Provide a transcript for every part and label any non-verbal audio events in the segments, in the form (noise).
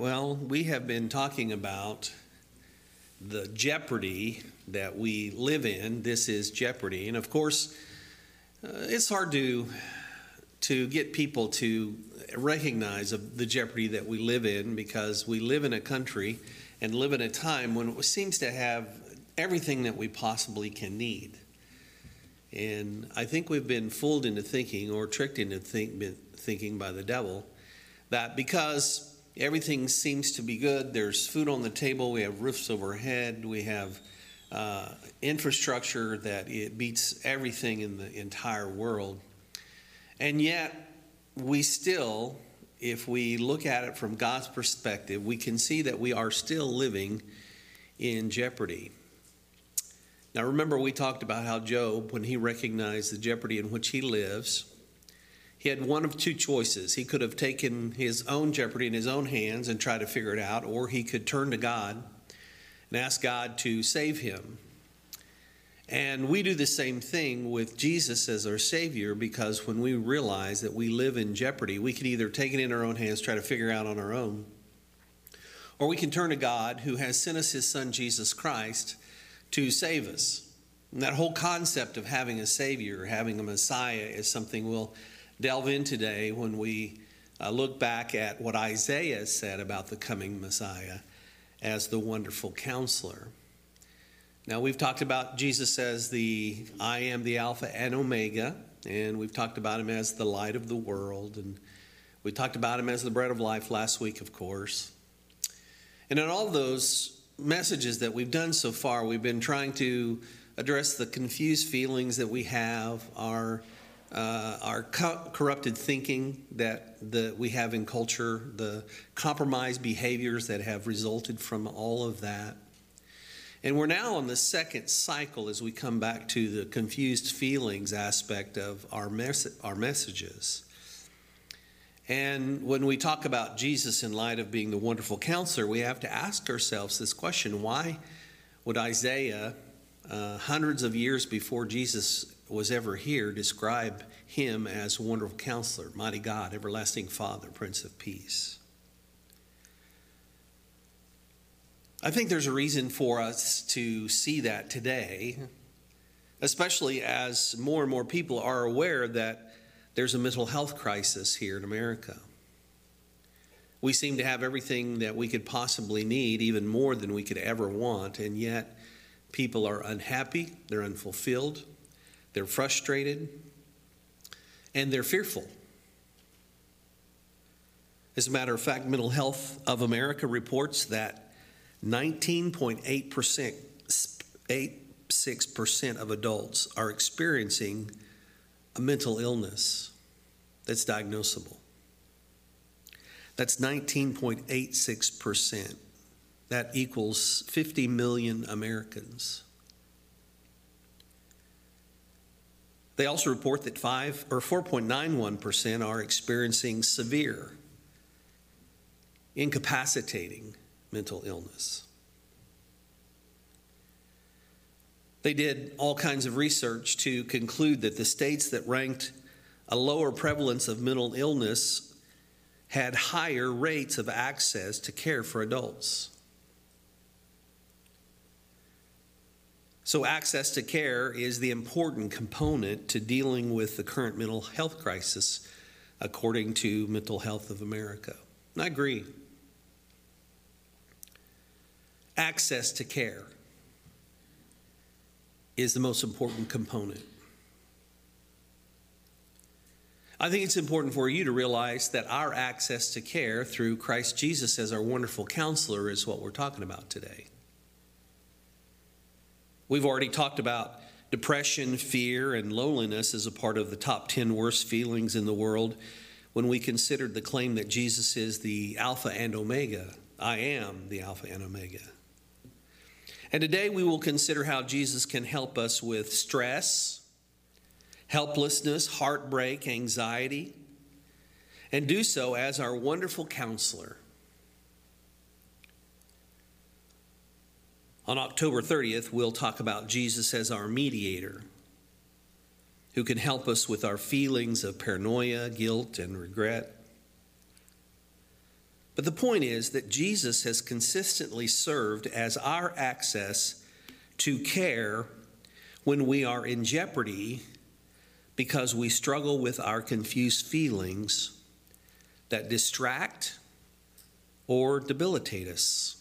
well, we have been talking about the jeopardy that we live in. This is jeopardy. And of course, uh, it's hard to, to get people to recognize the jeopardy that we live in because we live in a country and live in a time when it seems to have everything that we possibly can need. And I think we've been fooled into thinking or tricked into think, thinking by the devil that because everything seems to be good, there's food on the table, we have roofs overhead, we have uh, infrastructure that it beats everything in the entire world. And yet, we still, if we look at it from God's perspective, we can see that we are still living in jeopardy. Now, remember, we talked about how Job, when he recognized the jeopardy in which he lives, he had one of two choices. He could have taken his own jeopardy in his own hands and tried to figure it out, or he could turn to God and ask God to save him. And we do the same thing with Jesus as our Savior because when we realize that we live in jeopardy, we can either take it in our own hands, try to figure it out on our own, or we can turn to God who has sent us His Son, Jesus Christ to save us. And that whole concept of having a Savior, having a Messiah, is something we'll delve in today when we uh, look back at what Isaiah said about the coming Messiah as the wonderful counselor. Now, we've talked about Jesus as the I am the Alpha and Omega, and we've talked about him as the light of the world, and we talked about him as the bread of life last week, of course. And in all those messages that we've done so far, we've been trying to address the confused feelings that we have, our uh, our co- corrupted thinking that the, we have in culture, the compromised behaviors that have resulted from all of that. And we're now on the second cycle as we come back to the confused feelings aspect of our, mes- our messages. And when we talk about Jesus in light of being the wonderful counselor, we have to ask ourselves this question why would Isaiah, uh, hundreds of years before Jesus was ever here, describe him as wonderful counselor, mighty God, everlasting Father, Prince of Peace? I think there's a reason for us to see that today, especially as more and more people are aware that there's a mental health crisis here in America. We seem to have everything that we could possibly need, even more than we could ever want, and yet people are unhappy, they're unfulfilled, they're frustrated, and they're fearful. As a matter of fact, Mental Health of America reports that 19.8%, 86% of adults are experiencing a mental illness that's diagnosable. That's 19.86%. That equals 50 million Americans. They also report that 5 or 4.91% are experiencing severe incapacitating mental illness. They did all kinds of research to conclude that the states that ranked a lower prevalence of mental illness had higher rates of access to care for adults. So, access to care is the important component to dealing with the current mental health crisis, according to Mental Health of America. And I agree. Access to care is the most important component. I think it's important for you to realize that our access to care through Christ Jesus as our wonderful counselor is what we're talking about today. We've already talked about depression, fear, and loneliness as a part of the top 10 worst feelings in the world when we considered the claim that Jesus is the Alpha and Omega. I am the Alpha and Omega. And today we will consider how Jesus can help us with stress, helplessness, heartbreak, anxiety, and do so as our wonderful counselor. On October 30th, we'll talk about Jesus as our mediator, who can help us with our feelings of paranoia, guilt, and regret. But the point is that Jesus has consistently served as our access to care when we are in jeopardy because we struggle with our confused feelings that distract or debilitate us.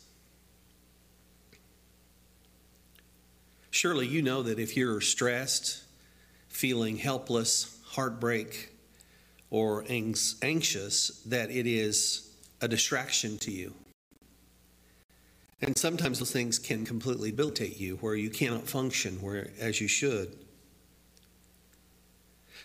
Surely you know that if you're stressed, feeling helpless, heartbreak, or anxious, that it is a distraction to you. And sometimes those things can completely debilitate you where you cannot function where, as you should.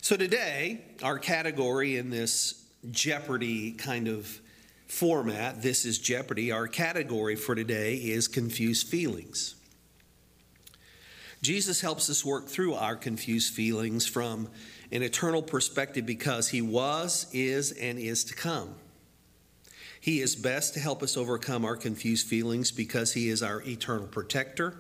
So today, our category in this Jeopardy kind of format, this is Jeopardy, our category for today is confused feelings. Jesus helps us work through our confused feelings from an eternal perspective because he was, is, and is to come. He is best to help us overcome our confused feelings because he is our eternal protector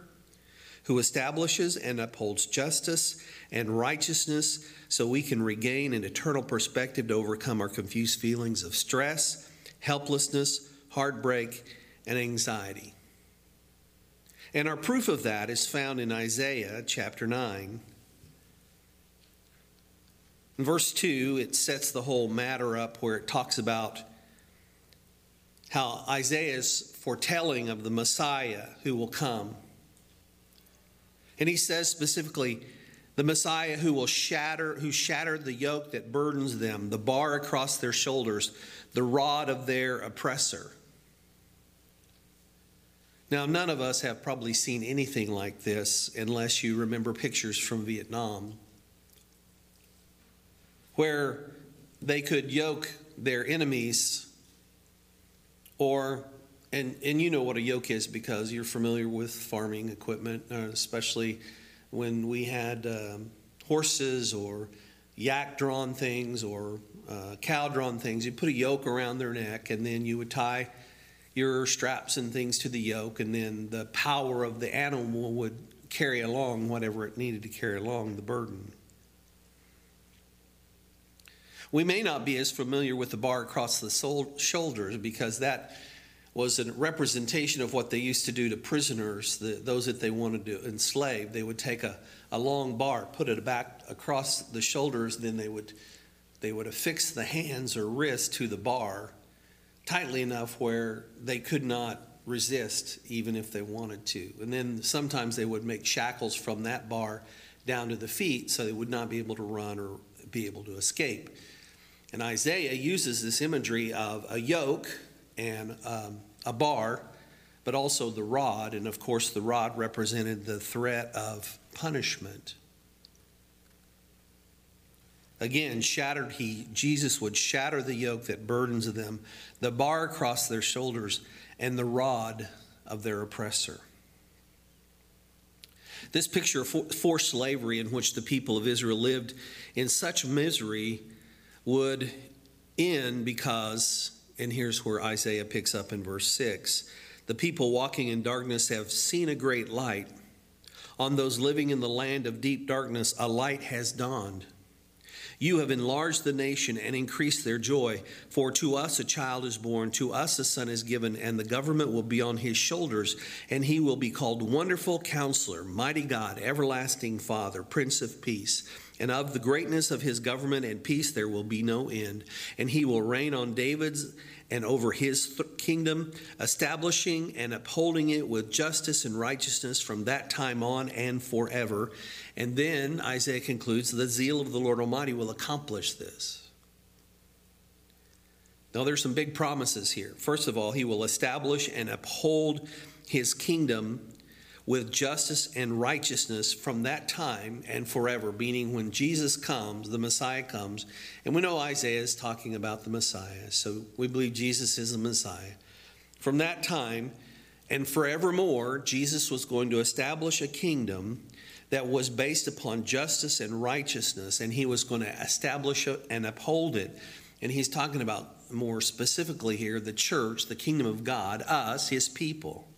who establishes and upholds justice and righteousness so we can regain an eternal perspective to overcome our confused feelings of stress, helplessness, heartbreak, and anxiety. And our proof of that is found in Isaiah chapter 9. In verse 2, it sets the whole matter up where it talks about how Isaiah is foretelling of the Messiah who will come. And he says specifically, the Messiah who will shatter, who shattered the yoke that burdens them, the bar across their shoulders, the rod of their oppressor. Now, none of us have probably seen anything like this unless you remember pictures from Vietnam where they could yoke their enemies or and and you know what a yoke is because you're familiar with farming equipment uh, especially when we had um, horses or yak drawn things or uh, cow drawn things. You put a yoke around their neck and then you would tie your straps and things to the yoke, and then the power of the animal would carry along whatever it needed to carry along the burden. We may not be as familiar with the bar across the shoulders because that was a representation of what they used to do to prisoners, the, those that they wanted to enslave. They would take a, a long bar, put it back across the shoulders, then they would, they would affix the hands or wrists to the bar tightly enough where they could not resist even if they wanted to. And then sometimes they would make shackles from that bar down to the feet so they would not be able to run or be able to escape. And Isaiah uses this imagery of a yoke and um, a bar, but also the rod. And of course, the rod represented the threat of punishment. Again, shattered he Jesus would shatter the yoke that burdens them, the bar across their shoulders, and the rod of their oppressor. This picture of forced slavery in which the people of Israel lived in such misery would end because, and here's where Isaiah picks up in verse 6 the people walking in darkness have seen a great light. On those living in the land of deep darkness, a light has dawned. You have enlarged the nation and increased their joy. For to us a child is born, to us a son is given, and the government will be on his shoulders, and he will be called Wonderful Counselor, Mighty God, Everlasting Father, Prince of Peace. And of the greatness of his government and peace there will be no end. And he will reign on David's and over his th- kingdom, establishing and upholding it with justice and righteousness from that time on and forever. And then Isaiah concludes the zeal of the Lord Almighty will accomplish this. Now, there's some big promises here. First of all, he will establish and uphold his kingdom with justice and righteousness from that time and forever, meaning when Jesus comes, the Messiah comes. And we know Isaiah is talking about the Messiah, so we believe Jesus is the Messiah. From that time and forevermore, Jesus was going to establish a kingdom that was based upon justice and righteousness, and he was going to establish it and uphold it. And he's talking about more specifically here the church, the kingdom of God, us, his people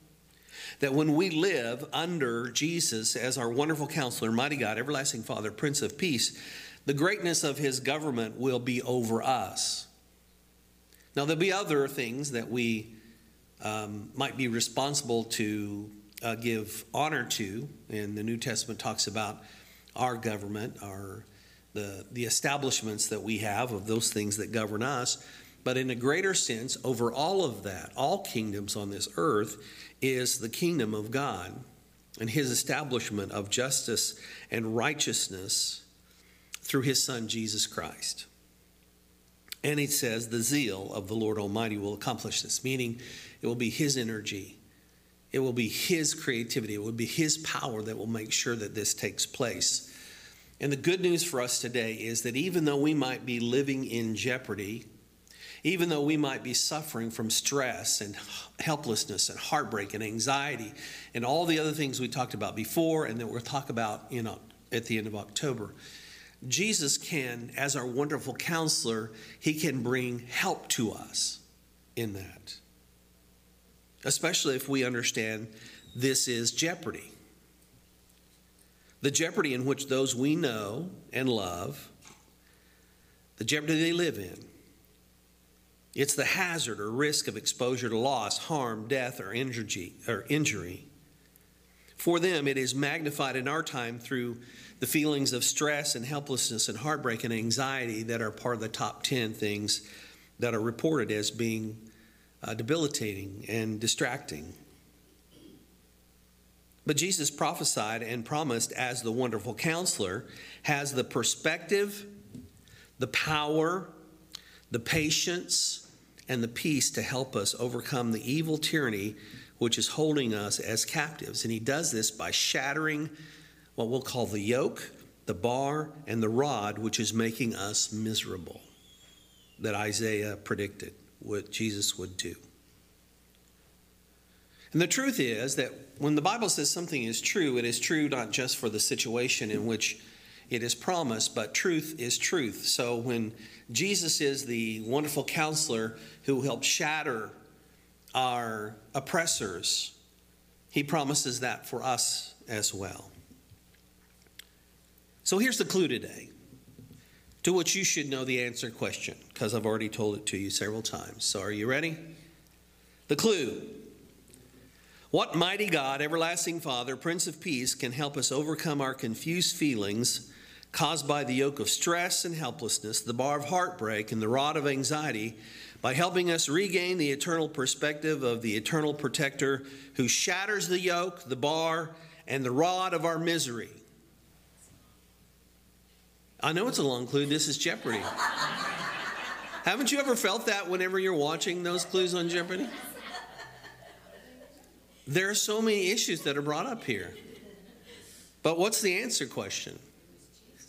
that when we live under Jesus as our wonderful counselor, mighty God, everlasting Father, Prince of Peace, the greatness of his government will be over us. Now, there'll be other things that we um, might be responsible to uh, give honor to, and the New Testament talks about our government, our the the establishments that we have of those things that govern us. But in a greater sense, over all of that, all kingdoms on this earth is the kingdom of God and his establishment of justice and righteousness through his son Jesus Christ. And it says, the zeal of the Lord Almighty will accomplish this, meaning it will be his energy, it will be his creativity, it will be his power that will make sure that this takes place. And the good news for us today is that even though we might be living in jeopardy, even though we might be suffering from stress and helplessness and heartbreak and anxiety and all the other things we talked about before and that we'll talk about know, at the end of October, Jesus can, as our wonderful counselor, he can bring help to us in that. Especially if we understand this is jeopardy. The jeopardy in which those we know and love, the jeopardy they live in, it's the hazard or risk of exposure to loss, harm, death, or injury. Or injury. For them, it is magnified in our time through the feelings of stress and helplessness and heartbreak and anxiety that are part of the top 10 things that are reported as being uh, debilitating and distracting. But Jesus prophesied and promised, as the wonderful counselor, has the perspective, the power, the patience, and the peace to help us overcome the evil tyranny which is holding us as captives. And he does this by shattering what we'll call the yoke, the bar, and the rod, which is making us miserable, that Isaiah predicted what Jesus would do. And the truth is that when the Bible says something is true, it is true not just for the situation in which it is promised, but truth is truth. So when Jesus is the wonderful counselor who helps shatter our oppressors, he promises that for us as well. So here's the clue today to which you should know the answer question, because I've already told it to you several times. So are you ready? The clue What mighty God, everlasting Father, Prince of Peace, can help us overcome our confused feelings caused by the yoke of stress and helplessness, the bar of heartbreak, and the rod of anxiety by helping us regain the eternal perspective of the eternal protector who shatters the yoke, the bar, and the rod of our misery. I know it's a long clue. This is Jeopardy. Haven't you ever felt that whenever you're watching those clues on Jeopardy? There are so many issues that are brought up here. But what's the answer question?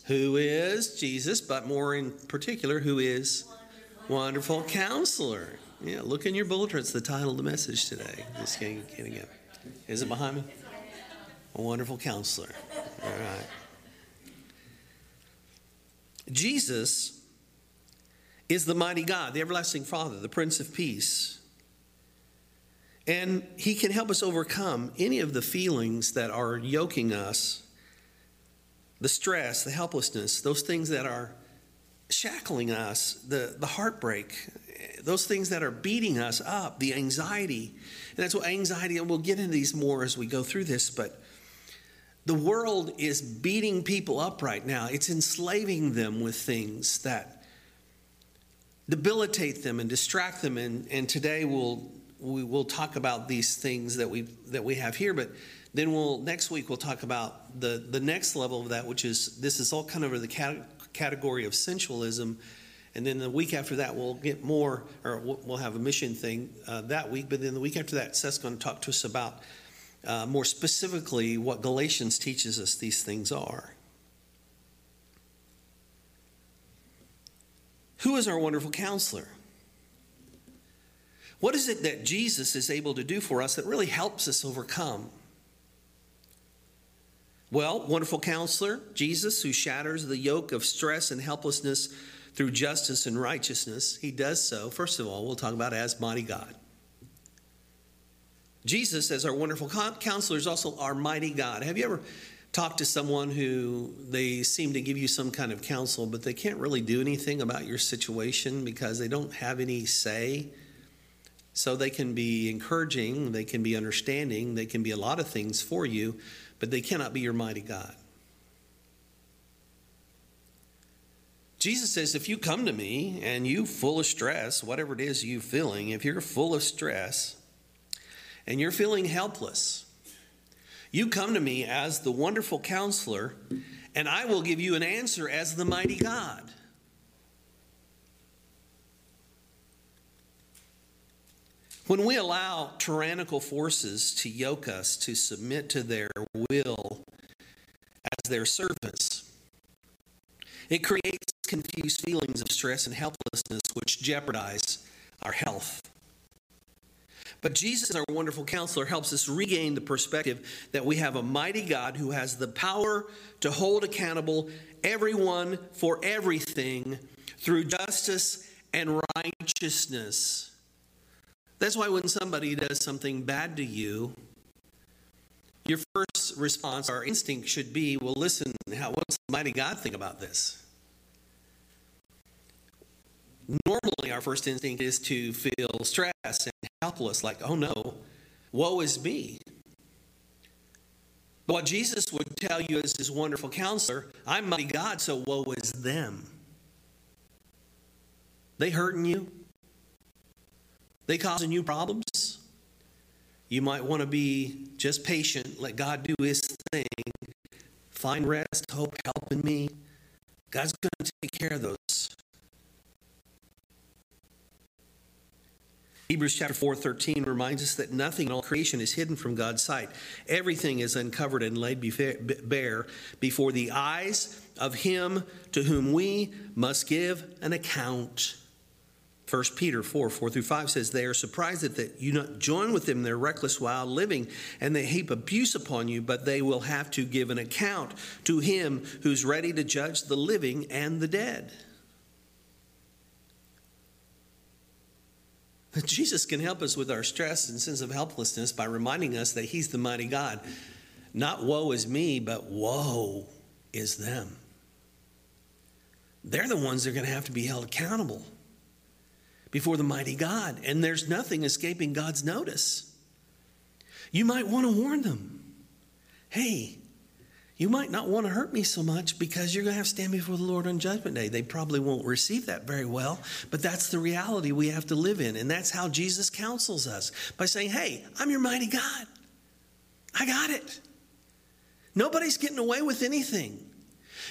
who is Jesus, but more in particular, who is Wonderful Counselor. Yeah, look in your bulletin. It's the title of the message today. Just getting it. Is it behind me? A wonderful counselor. All right. Jesus is the mighty God, the everlasting Father, the Prince of Peace. And he can help us overcome any of the feelings that are yoking us the stress, the helplessness, those things that are shackling us, the, the heartbreak, those things that are beating us up, the anxiety. And that's what anxiety, and we'll get into these more as we go through this, but the world is beating people up right now. It's enslaving them with things that debilitate them and distract them. And, and today we'll, we will talk about these things that we, that we have here, but then we'll next week we'll talk about the the next level of that, which is this is all kind of the cat- category of sensualism. And then the week after that, we'll get more, or we'll have a mission thing uh, that week. But then the week after that, Seth's going to talk to us about uh, more specifically what Galatians teaches us these things are. Who is our wonderful counselor? What is it that Jesus is able to do for us that really helps us overcome? Well, wonderful counselor, Jesus, who shatters the yoke of stress and helplessness through justice and righteousness, he does so, first of all, we'll talk about as mighty God. Jesus, as our wonderful counselor, is also our mighty God. Have you ever talk to someone who they seem to give you some kind of counsel, but they can't really do anything about your situation because they don't have any say. So they can be encouraging, they can be understanding, they can be a lot of things for you, but they cannot be your mighty God. Jesus says, if you come to me and you full of stress, whatever it is you're feeling, if you're full of stress and you're feeling helpless, you come to me as the wonderful counselor, and I will give you an answer as the mighty God. When we allow tyrannical forces to yoke us to submit to their will as their servants, it creates confused feelings of stress and helplessness which jeopardize our health. But Jesus, our wonderful counselor, helps us regain the perspective that we have a mighty God who has the power to hold accountable everyone for everything through justice and righteousness. That's why when somebody does something bad to you, your first response, our instinct should be, well, listen, how, what's the mighty God think about this? Normally, our first instinct is to feel stress and helpless, like, oh no, woe is me. But what Jesus would tell you as his wonderful counselor, I'm mighty God, so woe is them. They hurting you? They causing you problems? You might want to be just patient, let God do his thing, find rest, hope, help in me. God's going to take care of those. Hebrews chapter 4 13 reminds us that nothing in all creation is hidden from God's sight. Everything is uncovered and laid bare before the eyes of Him to whom we must give an account. 1 Peter 4 4 through 5 says, They are surprised that, that you not join with them in their reckless wild living, and they heap abuse upon you, but they will have to give an account to him who's ready to judge the living and the dead. Jesus can help us with our stress and sense of helplessness by reminding us that He's the mighty God. Not woe is me, but woe is them. They're the ones that are going to have to be held accountable before the mighty God, and there's nothing escaping God's notice. You might want to warn them hey, you might not want to hurt me so much because you're going to have to stand before the Lord on Judgment Day. They probably won't receive that very well, but that's the reality we have to live in. And that's how Jesus counsels us by saying, Hey, I'm your mighty God. I got it. Nobody's getting away with anything.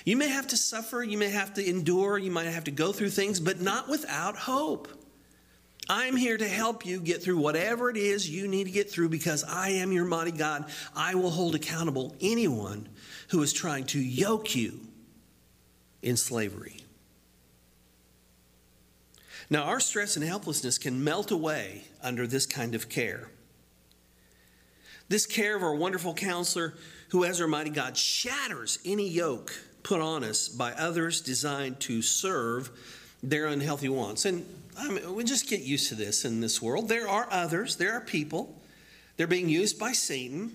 You may have to suffer, you may have to endure, you might have to go through things, but not without hope. I'm here to help you get through whatever it is you need to get through because I am your mighty God. I will hold accountable anyone who is trying to yoke you in slavery. Now, our stress and helplessness can melt away under this kind of care. This care of our wonderful counselor, who as our mighty God shatters any yoke put on us by others designed to serve their unhealthy wants. And I mean, we just get used to this in this world. There are others, there are people, they're being used by Satan.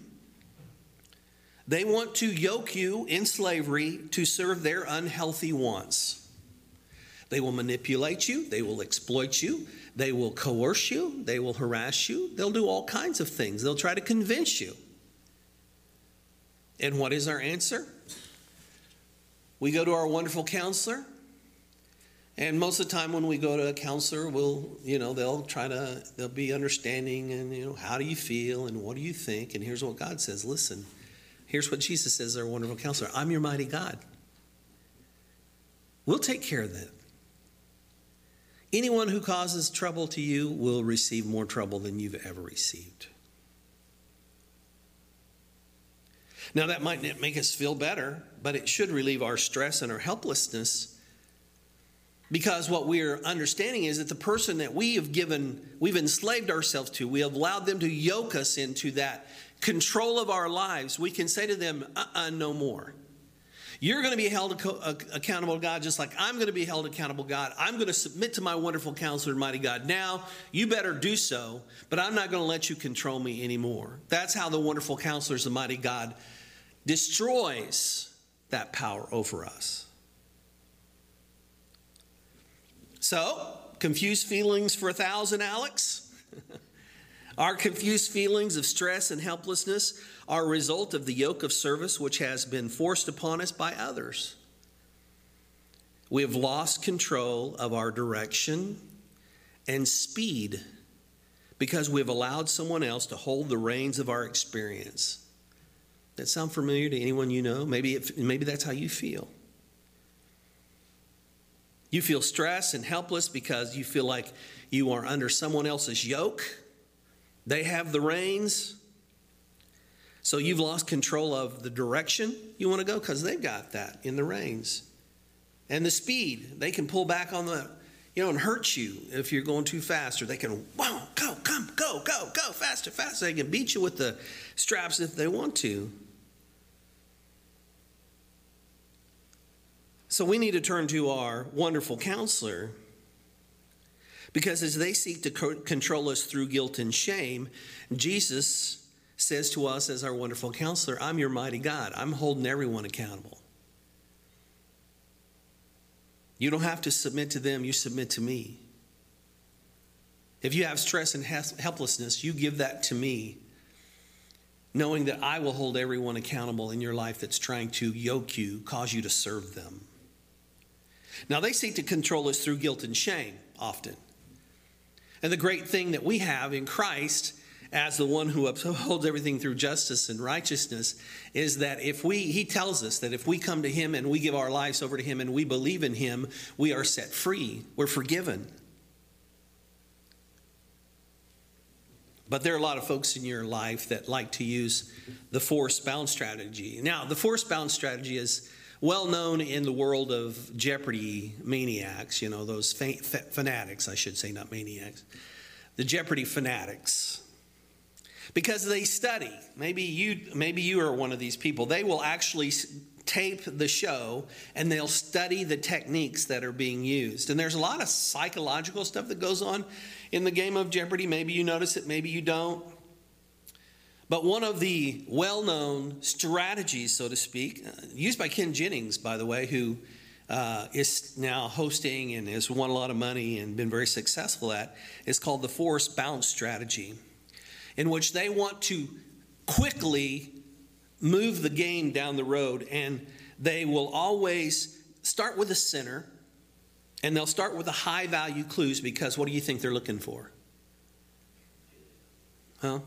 They want to yoke you in slavery to serve their unhealthy wants. They will manipulate you, they will exploit you, they will coerce you, they will harass you, they'll do all kinds of things. They'll try to convince you. And what is our answer? We go to our wonderful counselor, and most of the time when we go to a counselor, we'll, you know, they'll try to, they'll be understanding and, you know, how do you feel and what do you think? And here's what God says listen, here's what Jesus says, our wonderful counselor I'm your mighty God. We'll take care of that. Anyone who causes trouble to you will receive more trouble than you've ever received. Now, that might make us feel better, but it should relieve our stress and our helplessness because what we're understanding is that the person that we have given, we've enslaved ourselves to, we have allowed them to yoke us into that control of our lives. We can say to them, uh uh no more. You're going to be held accountable to God just like I'm going to be held accountable to God. I'm going to submit to my wonderful counselor, mighty God. Now, you better do so, but I'm not going to let you control me anymore. That's how the wonderful counselors, the mighty God, destroys that power over us. So, confused feelings for a thousand, Alex? (laughs) Our confused feelings of stress and helplessness are a result of the yoke of service which has been forced upon us by others. We have lost control of our direction and speed because we've allowed someone else to hold the reins of our experience. That sound familiar to anyone you know? Maybe, it, maybe that's how you feel. You feel stressed and helpless because you feel like you are under someone else's yoke. They have the reins. So you've lost control of the direction you want to go because they've got that in the reins. And the speed, they can pull back on the, you know, and hurt you if you're going too fast, or they can, whoa, go, come, go, go, go, faster, faster. They can beat you with the straps if they want to. So we need to turn to our wonderful counselor because as they seek to co- control us through guilt and shame, Jesus says to us as our wonderful counselor, I'm your mighty God. I'm holding everyone accountable. You don't have to submit to them, you submit to me. If you have stress and helplessness, you give that to me, knowing that I will hold everyone accountable in your life that's trying to yoke you, cause you to serve them. Now, they seek to control us through guilt and shame often. And the great thing that we have in Christ as the one who upholds everything through justice and righteousness is that if we, he tells us that if we come to him and we give our lives over to him and we believe in him, we are set free. We're forgiven. But there are a lot of folks in your life that like to use the force bound strategy. Now, the force bound strategy is well known in the world of Jeopardy maniacs, you know, those fanatics, I should say, not maniacs, the Jeopardy fanatics because they study. Maybe you, maybe you are one of these people. They will actually tape the show and they'll study the techniques that are being used. And there's a lot of psychological stuff that goes on in the game of Jeopardy. Maybe you notice it, maybe you don't. But one of the well known strategies, so to speak, uh, used by Ken Jennings, by the way, who uh, is now hosting and has won a lot of money and been very successful at, is called the Forrest Bounce strategy in which they want to quickly move the game down the road and they will always start with a center and they'll start with the high value clues because what do you think they're looking for? Huh?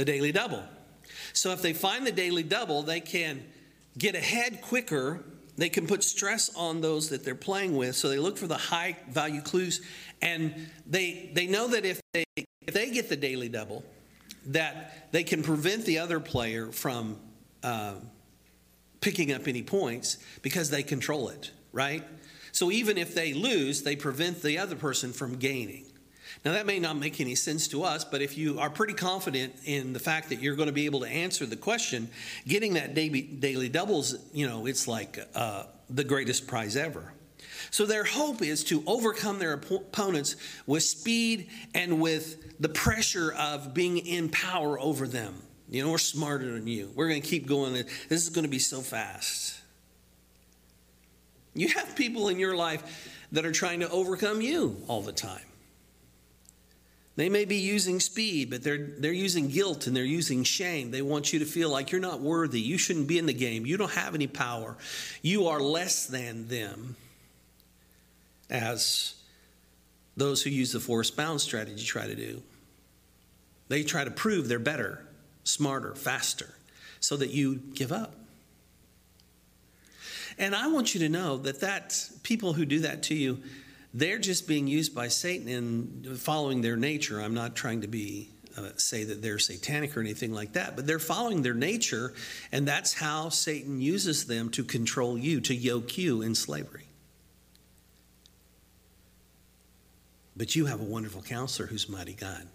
The daily double. So if they find the daily double, they can get ahead quicker. They can put stress on those that they're playing with. So they look for the high value clues and they they know that if they if they get the daily double, that they can prevent the other player from uh, picking up any points because they control it, right? So even if they lose, they prevent the other person from gaining. Now, that may not make any sense to us, but if you are pretty confident in the fact that you're going to be able to answer the question, getting that daily, doubles, you know, it's like uh, the greatest prize ever. So their hope is to overcome their opponents with speed and with the pressure of being in power over them. You know, we're smarter than you. We're going to keep going. This is going to be so fast. You have people in your life that are trying to overcome you all the time. They may be using speed, but they're, they're using guilt and they're using shame. They want you to feel like you're not worthy. You shouldn't be in the game. You don't have any power. You are less than them as those who use the force bound strategy try to do. They try to prove they're better, smarter, faster, so that you give up. And I want you to know that that people who do that to you, they're just being used by Satan in following their nature. I'm not trying to be uh, say that they're satanic or anything like that, but they're following their nature, and that's how Satan uses them to control you, to yoke you in slavery. But you have a wonderful counselor who's mighty God.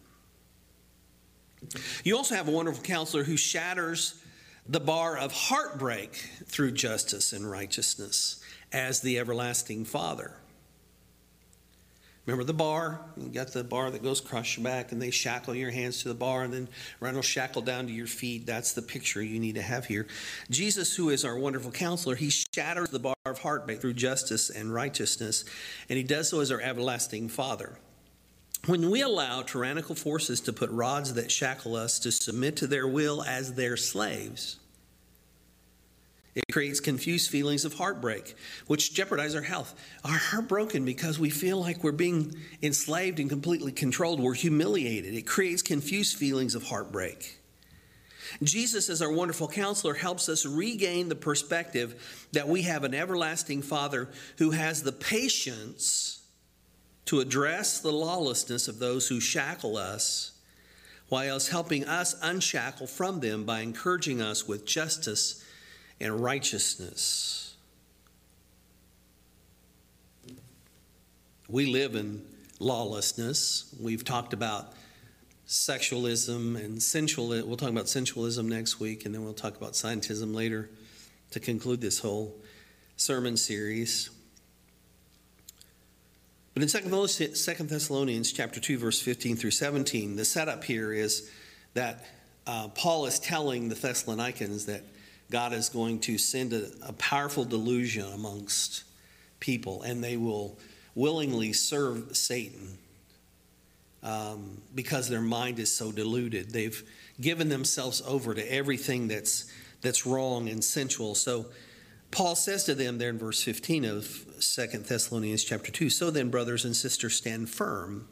You also have a wonderful counselor who shatters the bar of heartbreak through justice and righteousness as the everlasting Father. Remember the bar? You got the bar that goes across your back, and they shackle your hands to the bar, and then Ryan will shackle down to your feet. That's the picture you need to have here. Jesus, who is our wonderful counselor, he shatters the bar of heartbreak through justice and righteousness, and he does so as our everlasting Father. When we allow tyrannical forces to put rods that shackle us to submit to their will as their slaves, it creates confused feelings of heartbreak, which jeopardize our health. Our heartbroken because we feel like we're being enslaved and completely controlled. We're humiliated. It creates confused feelings of heartbreak. Jesus, as our wonderful counselor, helps us regain the perspective that we have an everlasting Father who has the patience to address the lawlessness of those who shackle us, while helping us unshackle from them by encouraging us with justice and righteousness. We live in lawlessness. We've talked about sexualism and sensual. We'll talk about sensualism next week, and then we'll talk about scientism later to conclude this whole sermon series. But in 2 Thessalonians chapter 2, verse 15 through 17, the setup here is that uh, Paul is telling the Thessalonians that God is going to send a, a powerful delusion amongst people, and they will willingly serve Satan um, because their mind is so deluded. They've given themselves over to everything that's that's wrong and sensual. So Paul says to them there in verse 15 of Second Thessalonians chapter 2, so then brothers and sisters stand firm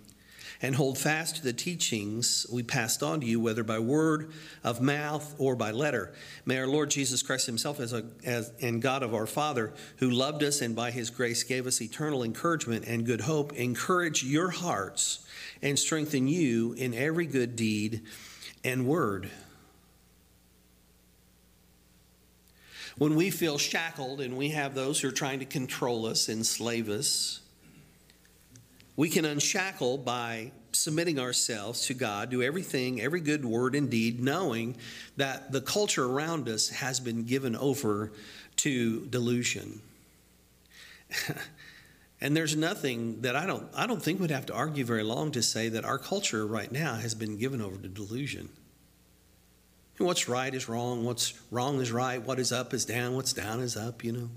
and hold fast to the teachings we passed on to you, whether by word of mouth or by letter. May our Lord Jesus Christ Himself, as, a, as and God of our Father, who loved us and by His grace gave us eternal encouragement and good hope, encourage your hearts and strengthen you in every good deed and word. When we feel shackled and we have those who are trying to control us, enslave us, we can unshackle by submitting ourselves to God, do everything, every good word and deed, knowing that the culture around us has been given over to delusion. (laughs) and there's nothing that I don't I don't think we'd have to argue very long to say that our culture right now has been given over to delusion. What's right is wrong, what's wrong is right, what is up is down, what's down is up, you know.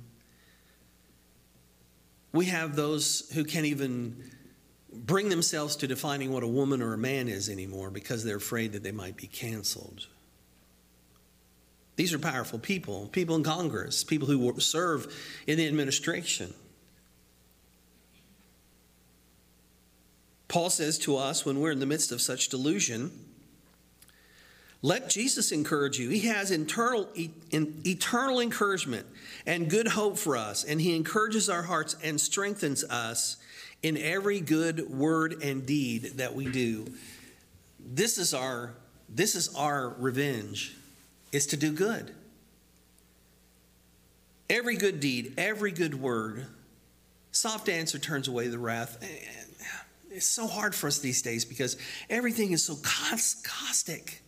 We have those who can't even bring themselves to defining what a woman or a man is anymore because they're afraid that they might be canceled. These are powerful people, people in Congress, people who serve in the administration. Paul says to us when we're in the midst of such delusion, let Jesus encourage you. He has internal, eternal encouragement and good hope for us, and He encourages our hearts and strengthens us in every good word and deed that we do. This is our this is our revenge is to do good. Every good deed, every good word, soft answer turns away the wrath. It's so hard for us these days because everything is so caustic.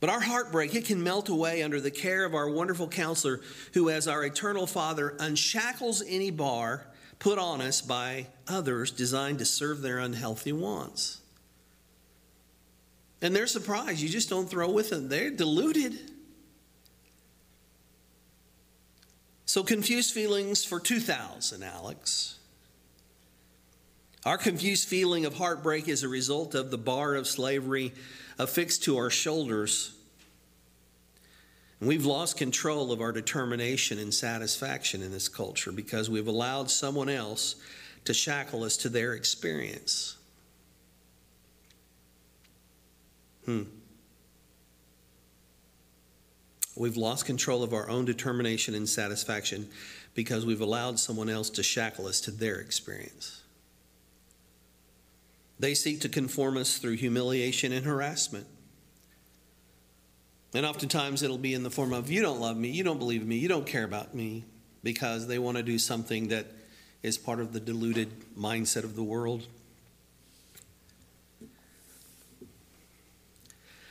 But our heartbreak, it can melt away under the care of our wonderful counselor, who, as our eternal Father, unshackles any bar put on us by others designed to serve their unhealthy wants. And they're surprised. You just don't throw with them, they're deluded. So, confused feelings for 2000, Alex. Our confused feeling of heartbreak is a result of the bar of slavery affixed to our shoulders and we've lost control of our determination and satisfaction in this culture because we've allowed someone else to shackle us to their experience. Hmm. We've lost control of our own determination and satisfaction because we've allowed someone else to shackle us to their experience. They seek to conform us through humiliation and harassment. And oftentimes it'll be in the form of, you don't love me, you don't believe me, you don't care about me, because they want to do something that is part of the deluded mindset of the world.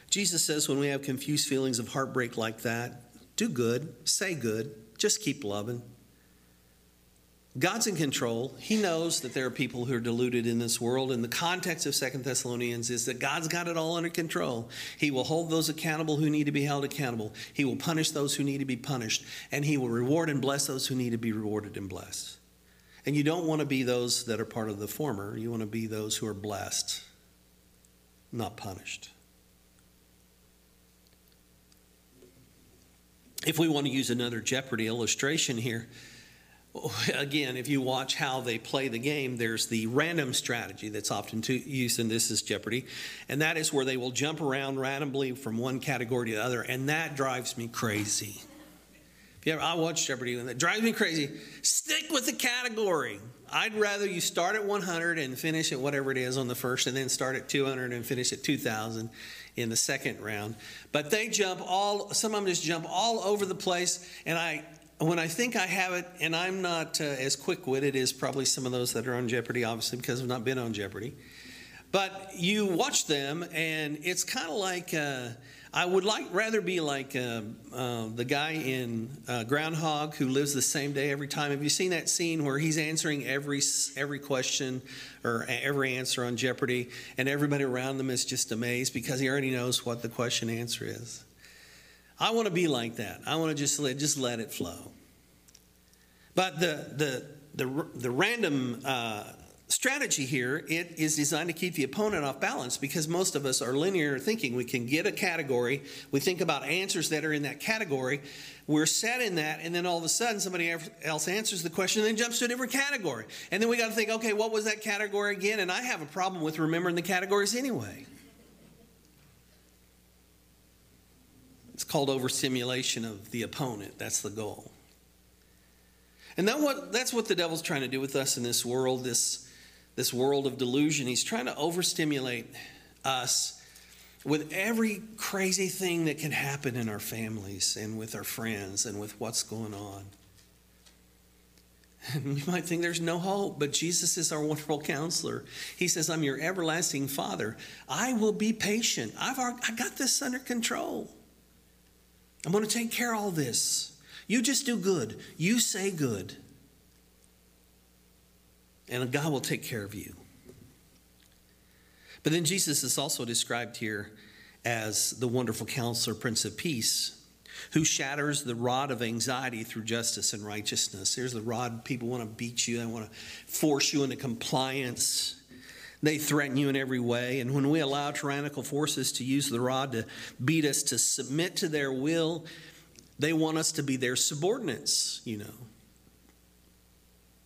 Jesus says when we have confused feelings of heartbreak like that, do good, say good, just keep loving. God's in control. He knows that there are people who are deluded in this world. And the context of Second Thessalonians is that God's got it all under control. He will hold those accountable who need to be held accountable. He will punish those who need to be punished. And He will reward and bless those who need to be rewarded and blessed. And you don't want to be those that are part of the former. You want to be those who are blessed, not punished. If we want to use another Jeopardy illustration here, (laughs) again, if you watch how they play the game, there's the random strategy that's often used in this is Jeopardy, and that is where they will jump around randomly from one category to the other, and that drives me crazy. If you ever, I watch Jeopardy, and that drives me crazy. Stick with the category. I'd rather you start at 100 and finish at whatever it is on the first, and then start at 200 and finish at 2,000 in the second round. But they jump all, some of them just jump all over the place, and I when I think I have it, and I'm not uh, as quick witted as probably some of those that are on Jeopardy, obviously, because I've not been on Jeopardy. But you watch them, and it's kind of like uh, I would like rather be like uh, uh, the guy in uh, Groundhog who lives the same day every time. Have you seen that scene where he's answering every every question or every answer on Jeopardy, and everybody around them is just amazed because he already knows what the question answer is? I want to be like that. I want to just let, just let it flow. But the, the, the, the random uh, strategy here, it is designed to keep the opponent off balance because most of us are linear thinking. We can get a category, we think about answers that are in that category, we're set in that, and then all of a sudden somebody else answers the question and then jumps to a different category. And then we got to think, okay, what was that category again? And I have a problem with remembering the categories anyway. It's called overstimulation of the opponent. That's the goal. And that what, that's what the devil's trying to do with us in this world, this, this world of delusion. He's trying to overstimulate us with every crazy thing that can happen in our families and with our friends and with what's going on. And (laughs) you might think there's no hope, but Jesus is our (laughs) wonderful counselor. He says, I'm your everlasting Father. I will be patient. I've I got this under control. I'm going to take care of all this. You just do good. You say good. And God will take care of you. But then Jesus is also described here as the wonderful counselor, Prince of Peace, who shatters the rod of anxiety through justice and righteousness. Here's the rod people want to beat you, they want to force you into compliance. They threaten you in every way. And when we allow tyrannical forces to use the rod to beat us, to submit to their will, they want us to be their subordinates, you know.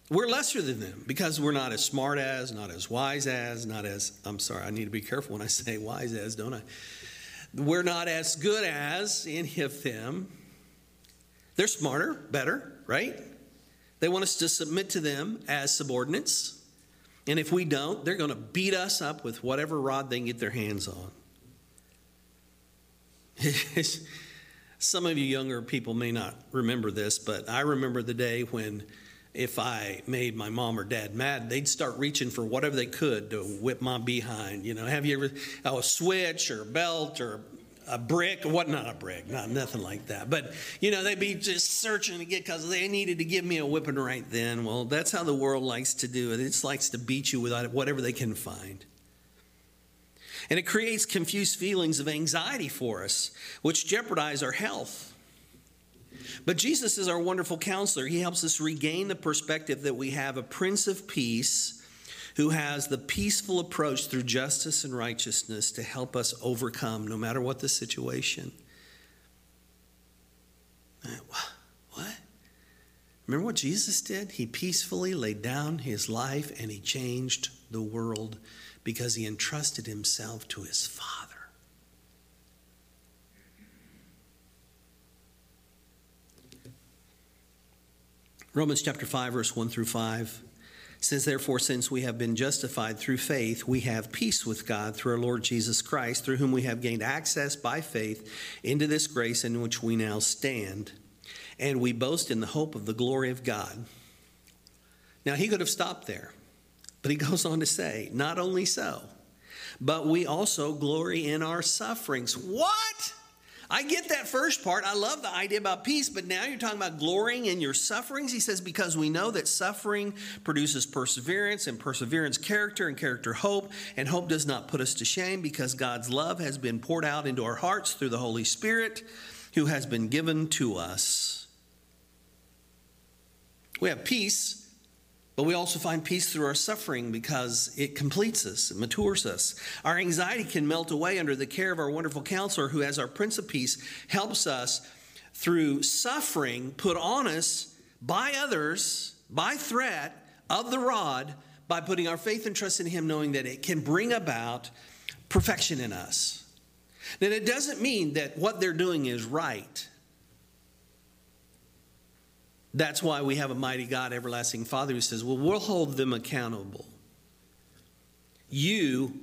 We're lesser than them because we're not as smart as, not as wise as, not as, I'm sorry, I need to be careful when I say wise as, don't I? We're not as good as any of them. They're smarter, better, right? They want us to submit to them as subordinates. And if we don't, they're going to beat us up with whatever rod they can get their hands on. (laughs) Some of you younger people may not remember this, but I remember the day when if I made my mom or dad mad, they'd start reaching for whatever they could to whip my behind. You know, have you ever, oh, a switch or a belt or a brick, what not a brick, not nothing like that. But you know, they'd be just searching to get because they needed to give me a whipping right then. Well, that's how the world likes to do it. It just likes to beat you with whatever they can find. And it creates confused feelings of anxiety for us, which jeopardize our health. But Jesus is our wonderful counselor. He helps us regain the perspective that we have a Prince of Peace who has the peaceful approach through justice and righteousness to help us overcome no matter what the situation. What? Remember what Jesus did? He peacefully laid down his life and he changed the world because he entrusted himself to his Father. Romans chapter 5, verse 1 through 5 says, Therefore, since we have been justified through faith, we have peace with God through our Lord Jesus Christ, through whom we have gained access by faith into this grace in which we now stand. And we boast in the hope of the glory of God. Now, he could have stopped there, but he (laughs) goes on to say, Not only so, but we also glory in our sufferings. What? I get that first part. I love the idea about peace, but now you're talking about glorying in your sufferings. He says, because we know that suffering produces perseverance, and perseverance, character, and character, hope. And hope does not put us to shame because God's love has been poured out into our hearts through the Holy Spirit who has been given to us. We have peace but we also find peace through our suffering because it completes us, it matures us. Our anxiety can melt away under the care of our wonderful counselor, who, as our Prince of Peace, helps us through suffering put on us by others, by threat of the rod, by putting our faith and trust in Him, knowing that it can bring about perfection in us. Now, it doesn't mean that what they're doing is right. That's why we have a mighty God, everlasting Father, who says, Well, we'll hold them accountable. You,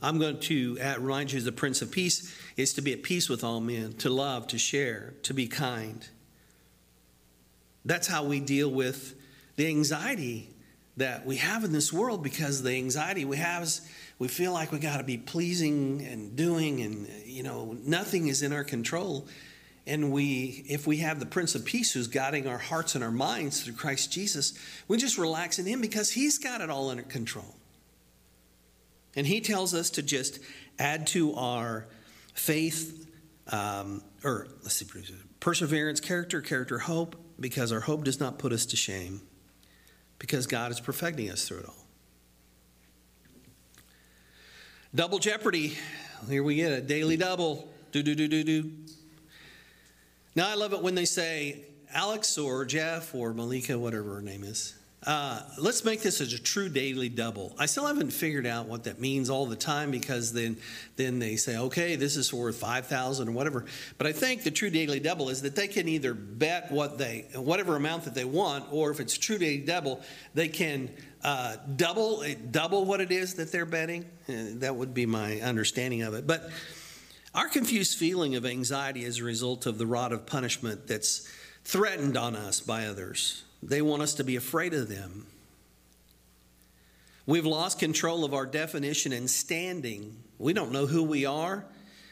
I'm going to remind you, as the Prince of Peace, is to be at peace with all men, to love, to share, to be kind. That's how we deal with the anxiety that we have in this world because the anxiety we have is we feel like we got to be pleasing and doing, and, you know, nothing is in our control and we if we have the prince of peace who's guiding our hearts and our minds through christ jesus we just relax in him because he's got it all under control. And he tells us to just add to our faith um, or let's see perseverance character character hope because our hope does not put us to shame because god is perfecting us through it all. Double jeopardy. Here we get a daily double. Do do do do do now, I love it when they say, Alex or Jeff or Malika, whatever her name is, uh, let's make this as a true daily double. I still haven't figured out what that means all the time because then, then they say, okay, this is worth five thousand or whatever. But I think the true daily double is that they can either bet what they, whatever amount that they want, or if it's true daily double, they can uh, double double what it is that they're betting. Uh, that would be my understanding of it. But our confused feeling of anxiety is a result of the rod of punishment that's threatened on us by others. They want us to be afraid of them. We've lost control of our definition and standing. We don't know who we are.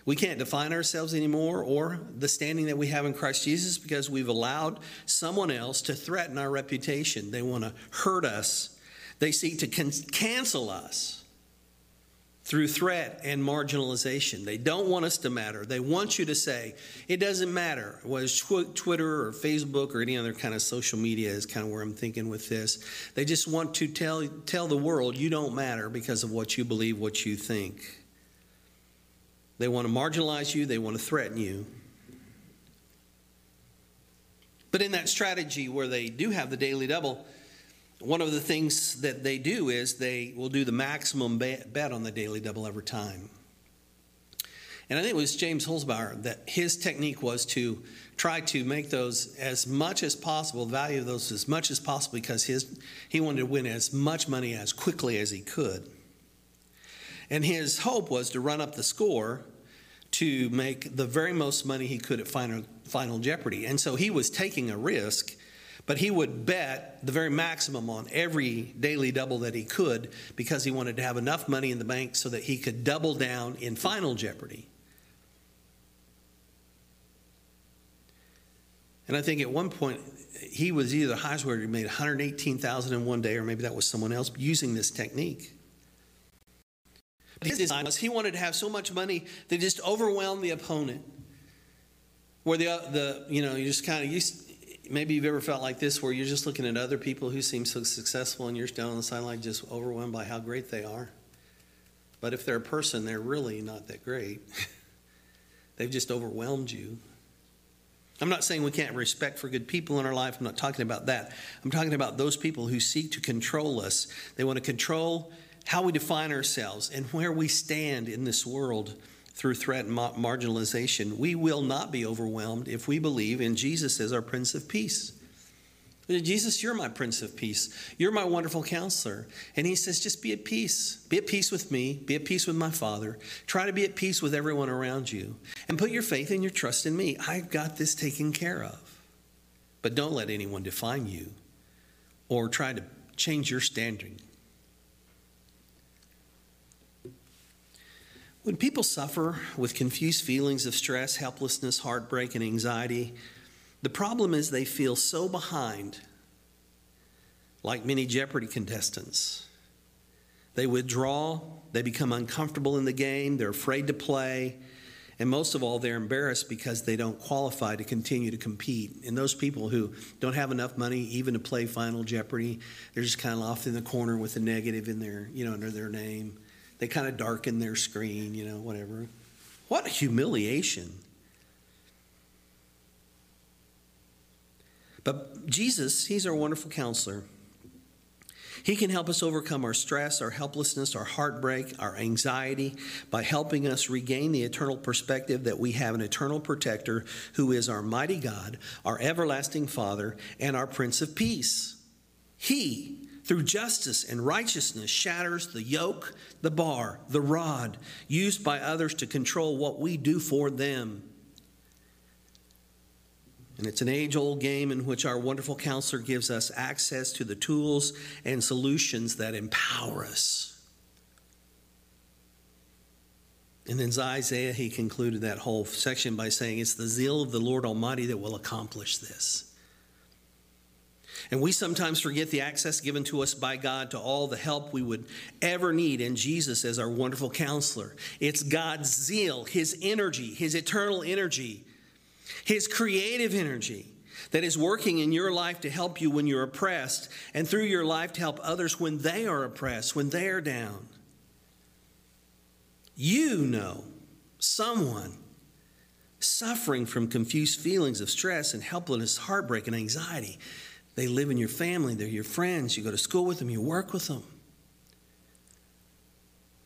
We can't define ourselves anymore or the standing that we have in Christ Jesus because we've allowed someone else to threaten our reputation. They want to hurt us, they seek to can- cancel us through threat and marginalization. They don't want us to matter. They want you to say, it doesn't matter. Whether it's Twitter or Facebook or any other kind of social media is kind of where I'm thinking with this. They just want to tell, tell the world you don't matter because of what you believe, what you think. They want to marginalize you, they want to threaten you. But in that strategy where they do have the daily double, one of the things that they do is they will do the maximum bet on the daily double every time. And I think it was James Holzhauer that his technique was to try to make those as much as possible, value those as much as possible, because his, he wanted to win as much money as quickly as he could. And his hope was to run up the score to make the very most money he could at Final, final Jeopardy. And so he was taking a risk but he would bet the very maximum on every daily double that he could because he wanted to have enough money in the bank so that he could double down in final jeopardy. And I think at one point he was either the highest where he made 118,000 in one day, or maybe that was someone else using this technique. His design was he wanted to have so much money that just overwhelmed the opponent. Where the, uh, the you know, you just kind of, maybe you've ever felt like this where you're just looking at other people who seem so successful and you're down on the sideline just overwhelmed by how great they are. But if they're a person, they're really not that great. (laughs) They've just overwhelmed you. I'm not saying we can't respect for good people in our life. I'm not talking about that. I'm talking about those people who seek to control us. They want to control how we define ourselves and where we stand in this world through threat and marginalization, we will not be overwhelmed if we believe in Jesus as our Prince of Peace. Jesus, you're my Prince of Peace. You're my wonderful counselor. And he says, just be at peace. Be at peace with me. Be at peace with my Father. Try to be at peace with everyone around you. And put your faith and your trust in me. I've got this taken care of. But don't let anyone define you or try to change your standing When people suffer with confused feelings of stress, helplessness, heartbreak, and anxiety, the problem is they feel so behind, like many Jeopardy contestants. They withdraw, they become uncomfortable in the game, they're afraid to play, and most of all, they're embarrassed because they don't qualify to continue to compete. And those people who don't have enough money even to play Final Jeopardy, they're just kind of off in the corner with a negative in their, you know, under their name. They kind of darken their screen, you know, whatever. What humiliation. But Jesus, He's our wonderful counselor. He can help us overcome our stress, our helplessness, our heartbreak, our anxiety by helping us regain the eternal perspective that we have an eternal protector who is our mighty God, our everlasting Father, and our Prince of Peace. He, through justice and righteousness, shatters the yoke, the bar, the rod used by others to control what we do for them. And it's an age old game in which our wonderful counselor gives us access to the tools and solutions that empower us. And then Isaiah, he concluded that whole section by saying, It's the zeal of the Lord Almighty that will accomplish this. And we sometimes forget the access given to us by God to all the help we would ever need in Jesus as our wonderful counselor. It's God's zeal, His energy, His eternal energy his creative energy that is working in your life to help you when you're oppressed, and through your life to help others when they are oppressed, when they are down. You know someone suffering from confused feelings of stress and helplessness, heartbreak, and anxiety. They live in your family, they're your friends, you go to school with them, you work with them.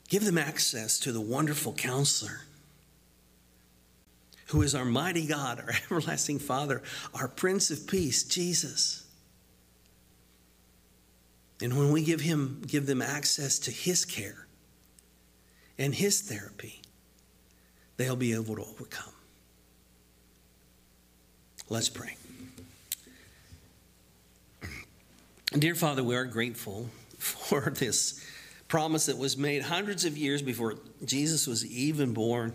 Give them access to the wonderful counselor who is our mighty God, our (laughs) everlasting Father, our Prince of Peace, Jesus. And when we give him give them access to his care and his therapy, they'll be able to overcome. Let's pray. Dear Father, we are grateful (laughs) for this promise that was made hundreds of years before Jesus was even born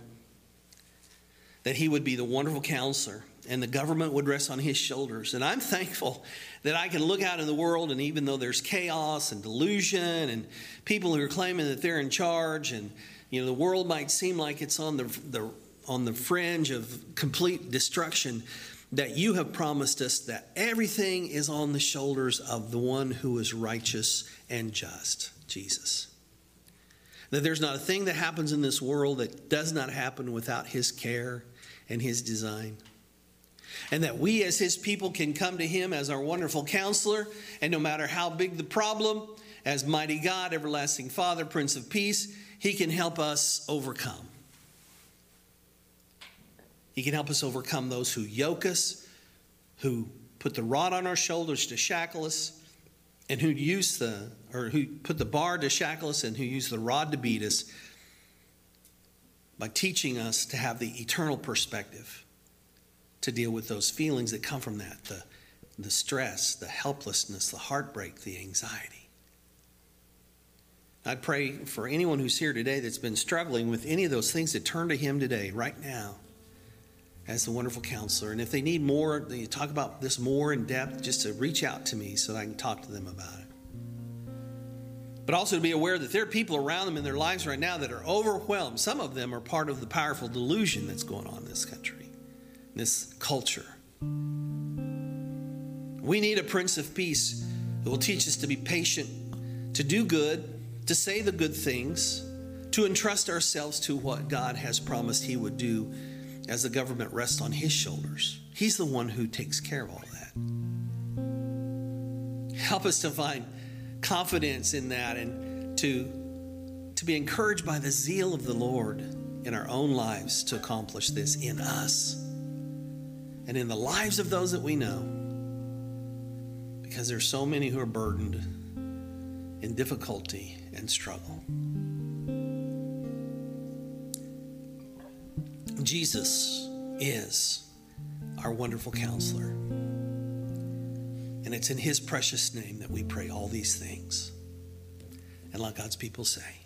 that he would be the wonderful counselor and the government would rest on his shoulders. And I'm thankful that I can look out in the world, and even though there's chaos and delusion and people who are claiming that they're in charge, and you know the world might seem like it's on the, the on the fringe of complete destruction, that you have promised us that everything is on the shoulders of the one who is righteous and just, Jesus. That there's not a thing that happens in this world that does not happen without His care and His design. And that we, as His people, can come to Him as our wonderful counselor, and no matter how big the problem, as mighty God, everlasting Father, Prince of Peace, He can help us overcome. He can help us overcome those who yoke us, who put the rod on our shoulders to shackle us, and who use the or who put the bar to shackle us and who use the rod to beat us by teaching us to have the eternal perspective to deal with those feelings that come from that the, the stress, the helplessness, the heartbreak, the anxiety. I pray for anyone who's here today that's been struggling with any of those things to turn to Him today, right now, as the wonderful counselor. And if they need more, they talk about this more in depth, just to reach out to me so that I can talk to them about it but also to be aware that there are people around them in their lives right now that are overwhelmed. Some of them are part of the powerful delusion that's going on in this country, this culture. We need a Prince of Peace who will teach us to be patient, to do good, to say the good things, to entrust ourselves to what God has promised He would do as the government rests on His shoulders. He's the one who takes care of all that. Help us to find confidence in that and to, to be encouraged by the zeal of the Lord in our own lives to accomplish this in us and in the lives of those that we know. Because there are so many who are burdened in difficulty and struggle. Jesus is our wonderful counselor. And it's in His precious name that we pray all these things. And let God's people say,